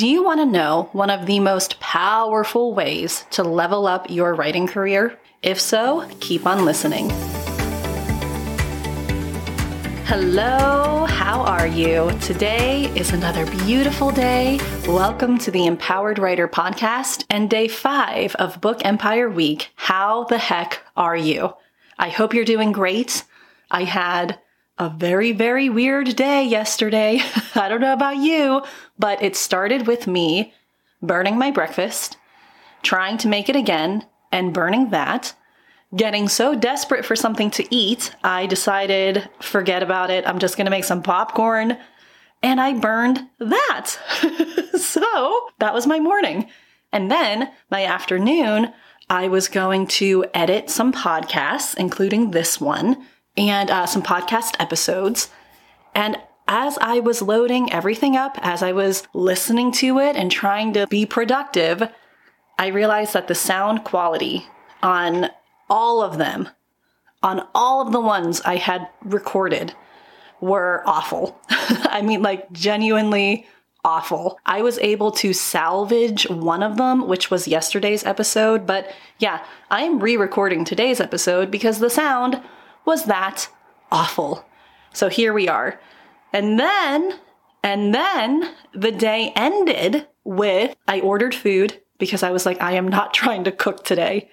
Do you want to know one of the most powerful ways to level up your writing career? If so, keep on listening. Hello, how are you? Today is another beautiful day. Welcome to the Empowered Writer Podcast and day five of Book Empire Week. How the heck are you? I hope you're doing great. I had a very, very weird day yesterday. I don't know about you, but it started with me burning my breakfast, trying to make it again, and burning that. Getting so desperate for something to eat, I decided, forget about it. I'm just to make some popcorn. And I burned that. so that was my morning. And then my afternoon, I was going to edit some podcasts, including this one and uh, some podcast episodes. And as I was loading everything up, as I was listening to it and trying to be productive, I realized that the sound quality on all of them, on all of the ones I had recorded, were awful. I mean, like, genuinely awful. I was able to salvage one of them, which was yesterday's episode, but yeah, I am re recording today's episode because the sound was that awful. So here we are. And then, and then the day ended with I ordered food because I was like, I am not trying to cook today.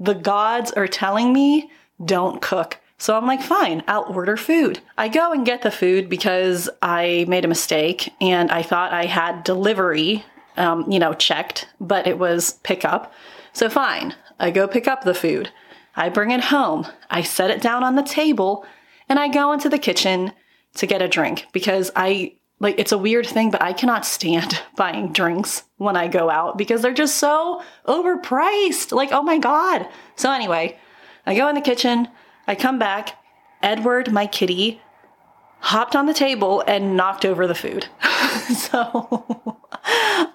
The gods are telling me don't cook. So I'm like, fine, I'll order food. I go and get the food because I made a mistake and I thought I had delivery, um, you know, checked, but it was pickup. So fine, I go pick up the food. I bring it home. I set it down on the table and I go into the kitchen to get a drink because I like it's a weird thing, but I cannot stand buying drinks when I go out because they're just so overpriced. Like, oh my God. So, anyway, I go in the kitchen, I come back, Edward, my kitty, hopped on the table and knocked over the food. so,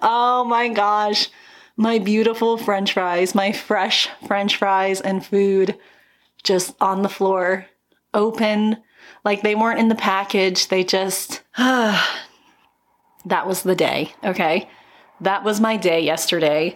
oh my gosh my beautiful french fries, my fresh french fries and food just on the floor, open, like they weren't in the package. They just, that was the day, okay? That was my day yesterday.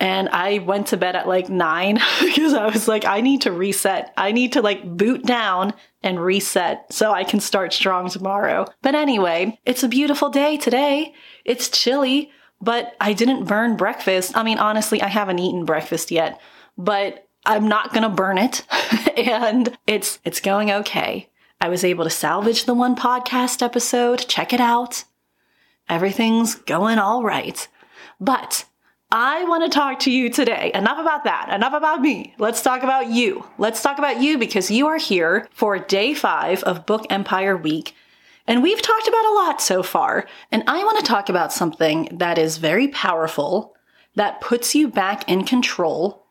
And I went to bed at like nine because I was like, I need to reset. I need to like boot down and reset so I can start strong tomorrow. But anyway, it's a beautiful day today. It's chilly but I didn't burn breakfast. I mean, honestly, I haven't eaten breakfast yet, but I'm not going to burn it and it's it's going okay. I was able to salvage the one podcast episode. Check it out. Everything's going all right. But I want to talk to you today. Enough about that. Enough about me. Let's talk about you. Let's talk about you because you are here for day five of Book Empire Week. And we've talked about a lot so far, and I want to talk about something that is very powerful, that puts you back in control,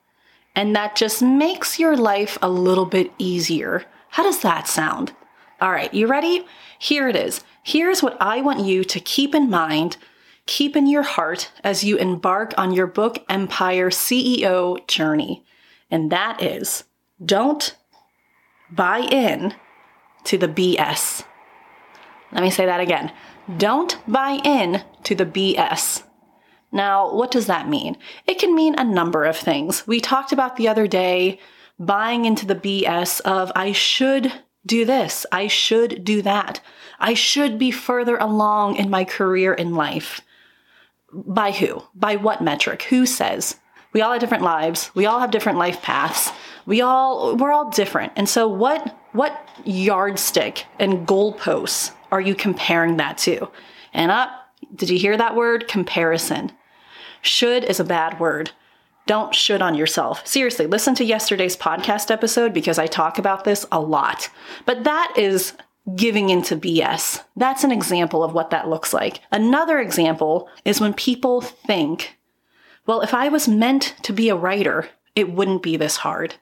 and that just makes your life a little bit easier. How does that sound? All right, you ready? Here it is. Here's what I want you to keep in mind, keep in your heart as you embark on your book empire CEO journey. And that is don't buy in to the BS. Let me say that again. Don't buy in to the BS. Now, what does that mean? It can mean a number of things. We talked about the other day buying into the BS of I should do this, I should do that, I should be further along in my career in life. By who? By what metric? Who says? We all have different lives. We all have different life paths. We all we're all different. And so what what yardstick and goalposts are you comparing that to? And up, did you hear that word? Comparison. Should is a bad word. Don't should on yourself. Seriously, listen to yesterday's podcast episode because I talk about this a lot. But that is giving into BS. That's an example of what that looks like. Another example is when people think, well, if I was meant to be a writer, it wouldn't be this hard.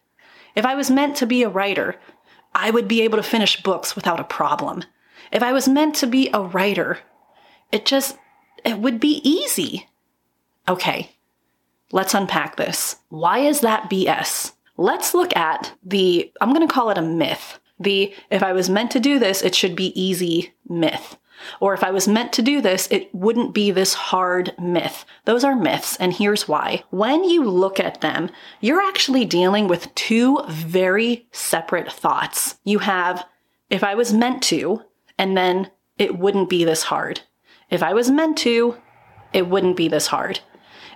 If I was meant to be a writer, I would be able to finish books without a problem. If I was meant to be a writer, it just, it would be easy. Okay, let's unpack this. Why is that BS? Let's look at the, I'm going to call it a myth. The, if I was meant to do this, it should be easy myth. Or if I was meant to do this, it wouldn't be this hard myth. Those are myths, and here's why. When you look at them, you're actually dealing with two very separate thoughts. You have, if I was meant to, and then it wouldn't be this hard. If I was meant to, it wouldn't be this hard.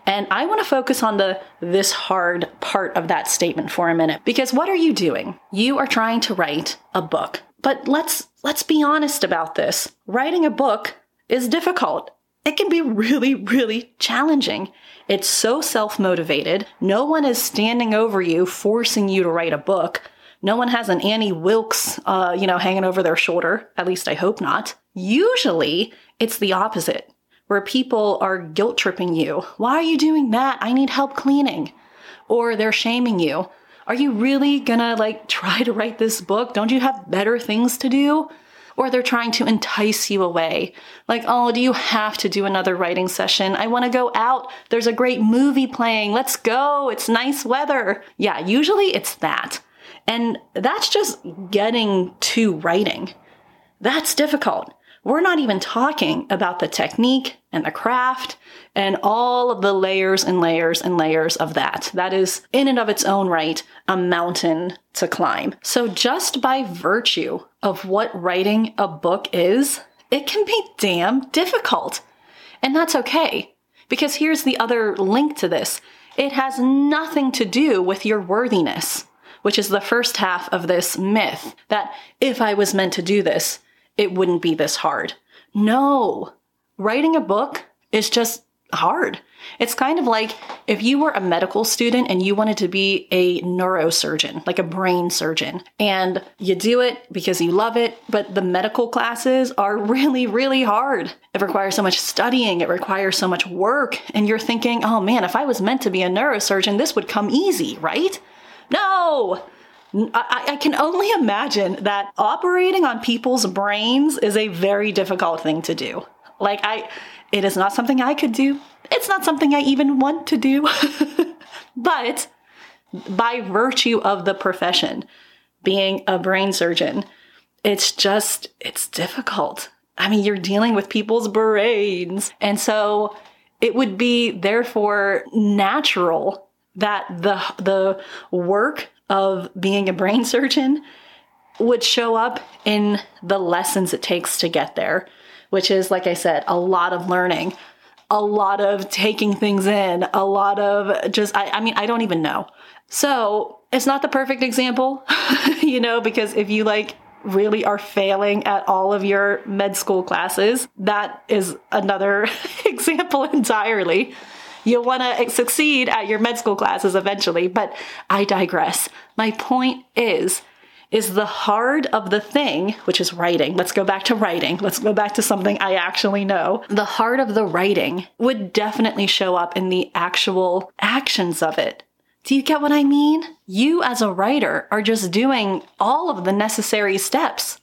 And I want to focus on the this hard part of that statement for a minute because what are you doing? You are trying to write a book. But let's let's be honest about this. Writing a book is difficult. It can be really really challenging. It's so self-motivated. No one is standing over you forcing you to write a book. No one has an Annie Wilkes, uh, you know, hanging over their shoulder. At least I hope not. Usually, it's the opposite where people are guilt tripping you. Why are you doing that? I need help cleaning. Or they're shaming you. Are you really gonna like try to write this book? Don't you have better things to do? Or they're trying to entice you away. Like, oh, do you have to do another writing session? I wanna go out. There's a great movie playing. Let's go. It's nice weather. Yeah, usually it's that. And that's just getting to writing. That's difficult. We're not even talking about the technique and the craft and all of the layers and layers and layers of that. That is, in and of its own right, a mountain to climb. So, just by virtue of what writing a book is, it can be damn difficult. And that's okay. Because here's the other link to this it has nothing to do with your worthiness, which is the first half of this myth that if I was meant to do this, it wouldn't be this hard. No, writing a book is just hard. It's kind of like if you were a medical student and you wanted to be a neurosurgeon, like a brain surgeon, and you do it because you love it, but the medical classes are really, really hard. It requires so much studying, it requires so much work, and you're thinking, oh man, if I was meant to be a neurosurgeon, this would come easy, right? No! I, I, can only imagine that operating on people's brains is a very difficult thing to do. Like, I, it is not something I could do. It's not something I even want to do. but by virtue of the profession, being a brain surgeon, it's just, it's difficult. I mean, you're dealing with people's brains. And so it would be therefore natural that the, the work of being a brain surgeon would show up in the lessons it takes to get there, which is, like I said, a lot of learning, a lot of taking things in, a lot of just, I, I mean, I don't even know. So it's not the perfect example, you know, because if you like really are failing at all of your med school classes, that is another example entirely. You'll want to succeed at your med school classes eventually, but I digress. My point is, is the hard of the thing, which is writing. Let's go back to writing. Let's go back to something I actually know. The heart of the writing would definitely show up in the actual actions of it. Do you get what I mean? You, as a writer, are just doing all of the necessary steps.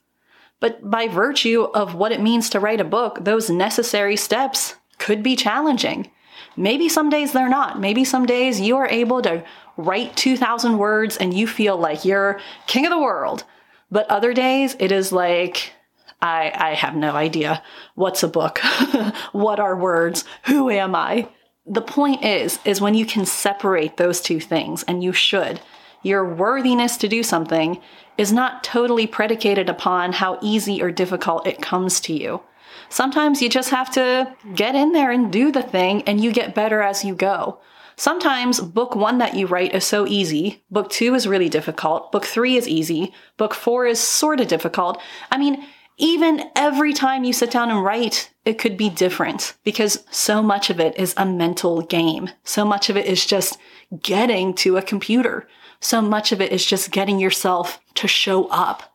But by virtue of what it means to write a book, those necessary steps could be challenging. Maybe some days they're not. Maybe some days you are able to write 2,000 words and you feel like you're king of the world. But other days it is like, I, I have no idea. What's a book? what are words? Who am I? The point is, is when you can separate those two things, and you should, your worthiness to do something is not totally predicated upon how easy or difficult it comes to you. Sometimes you just have to get in there and do the thing and you get better as you go. Sometimes book one that you write is so easy. Book two is really difficult. Book three is easy. Book four is sort of difficult. I mean, even every time you sit down and write, it could be different because so much of it is a mental game. So much of it is just getting to a computer. So much of it is just getting yourself to show up.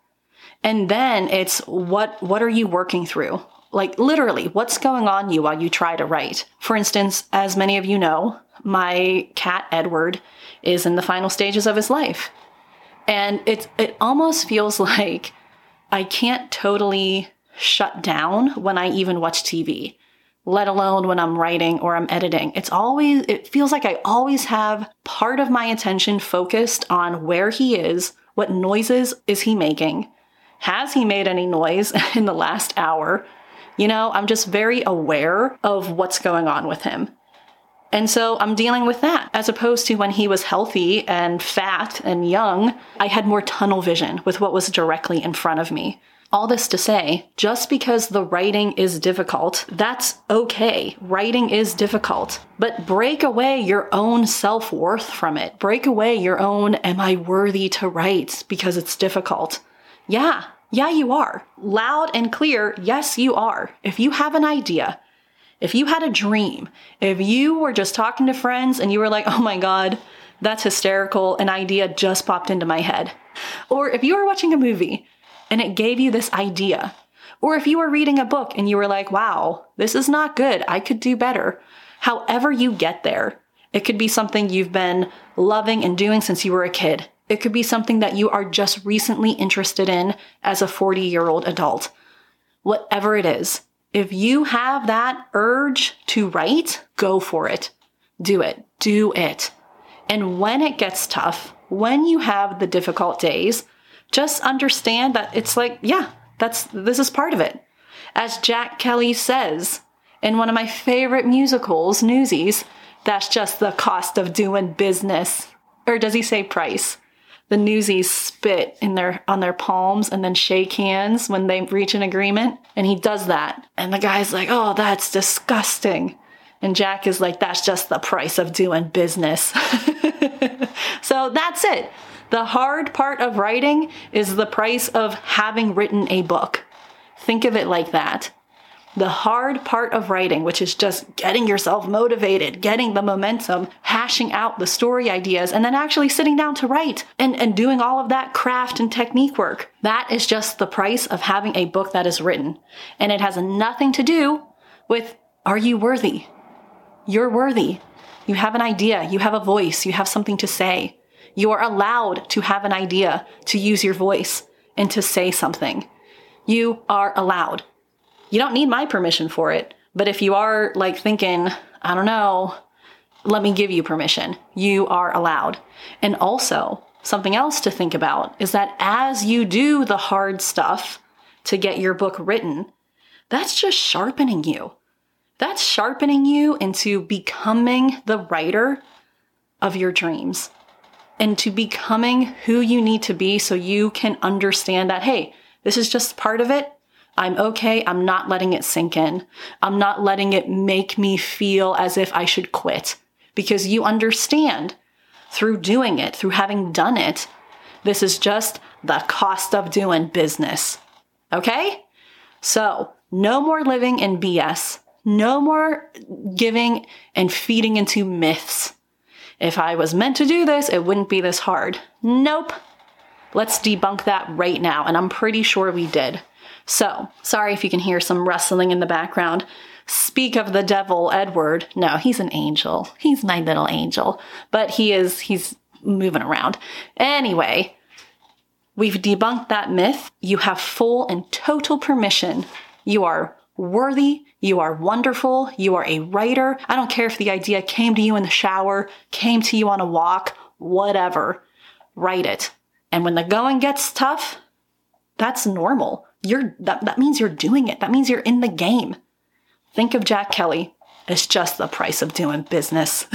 And then it's what, what are you working through? Like literally, what's going on you while you try to write? For instance, as many of you know, my cat Edward is in the final stages of his life. And it it almost feels like I can't totally shut down when I even watch TV, let alone when I'm writing or I'm editing. It's always it feels like I always have part of my attention focused on where he is, what noises is he making? Has he made any noise in the last hour? You know, I'm just very aware of what's going on with him. And so I'm dealing with that as opposed to when he was healthy and fat and young, I had more tunnel vision with what was directly in front of me. All this to say, just because the writing is difficult, that's okay. Writing is difficult, but break away your own self worth from it. Break away your own, am I worthy to write because it's difficult? Yeah, yeah, you are. Loud and clear, yes, you are. If you have an idea, if you had a dream, if you were just talking to friends and you were like, oh my God, that's hysterical, an idea just popped into my head. Or if you were watching a movie and it gave you this idea. Or if you were reading a book and you were like, wow, this is not good, I could do better. However, you get there, it could be something you've been loving and doing since you were a kid. It could be something that you are just recently interested in as a 40 year old adult. Whatever it is, if you have that urge to write, go for it. Do it. Do it. And when it gets tough, when you have the difficult days, just understand that it's like, yeah, that's, this is part of it. As Jack Kelly says in one of my favorite musicals, Newsies, that's just the cost of doing business. Or does he say price? The newsies spit in their on their palms and then shake hands when they reach an agreement. And he does that. And the guy's like oh that's disgusting. And jack is like that's just the price of doing business. So that's it. The hard part of writing is the price of having written a book. Think of it like that the hard part of writing, which is just getting yourself motivated, getting the momentum, hashing out the story ideas, and then actually sitting down to write and, and doing all of that craft and technique work. That is just the price of having a book that is written. And it has nothing to do with are you worthy? You're worthy. You have an idea, you have a voice, you have something to say. You are allowed to have an idea, to use your voice, and to say something. You are allowed. You don't need my permission for it. But if you are like thinking, I don't know, let me give you permission. You are allowed. And also, something else to think about is that as you do the hard stuff to get your book written, that's just sharpening you. That's sharpening you into becoming the writer of your dreams and to becoming who you need to be so you can understand that, hey, this is just part of it. I'm okay. I'm not letting it sink in. I'm not letting it make me feel as if I should quit because you understand through doing it, through having done it, this is just the cost of doing business. Okay? So, no more living in BS. No more giving and feeding into myths. If I was meant to do this, it wouldn't be this hard. Nope. Let's debunk that right now. And I'm pretty sure we did. So, sorry if you can hear some rustling in the background. Speak of the devil, Edward. No, he's an angel. He's my little angel. But he is, he's moving around. Anyway, we've debunked that myth. You have full and total permission. You are worthy. You are wonderful. You are a writer. I don't care if the idea came to you in the shower, came to you on a walk, whatever. Write it. And when the going gets tough, that's normal you're that, that means you're doing it. That means you're in the game. Think of Jack Kelly. It's just the price of doing business.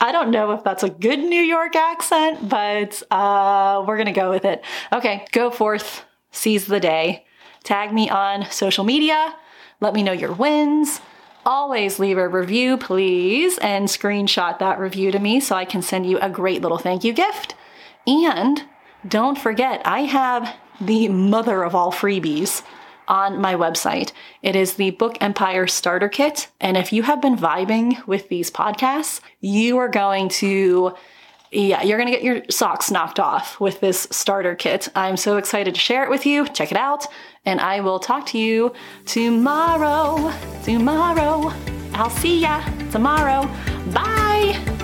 I don't know if that's a good New York accent, but uh, we're gonna go with it. Okay, go forth, seize the day. Tag me on social media. Let me know your wins. Always leave a review, please, and screenshot that review to me so I can send you a great little thank you gift. And don't forget, I have the mother of all freebies on my website. It is the Book Empire Starter Kit. And if you have been vibing with these podcasts, you are going to yeah, you're going to get your socks knocked off with this starter kit. I'm so excited to share it with you. Check it out. And I will talk to you tomorrow. Tomorrow. I'll see ya tomorrow. Bye.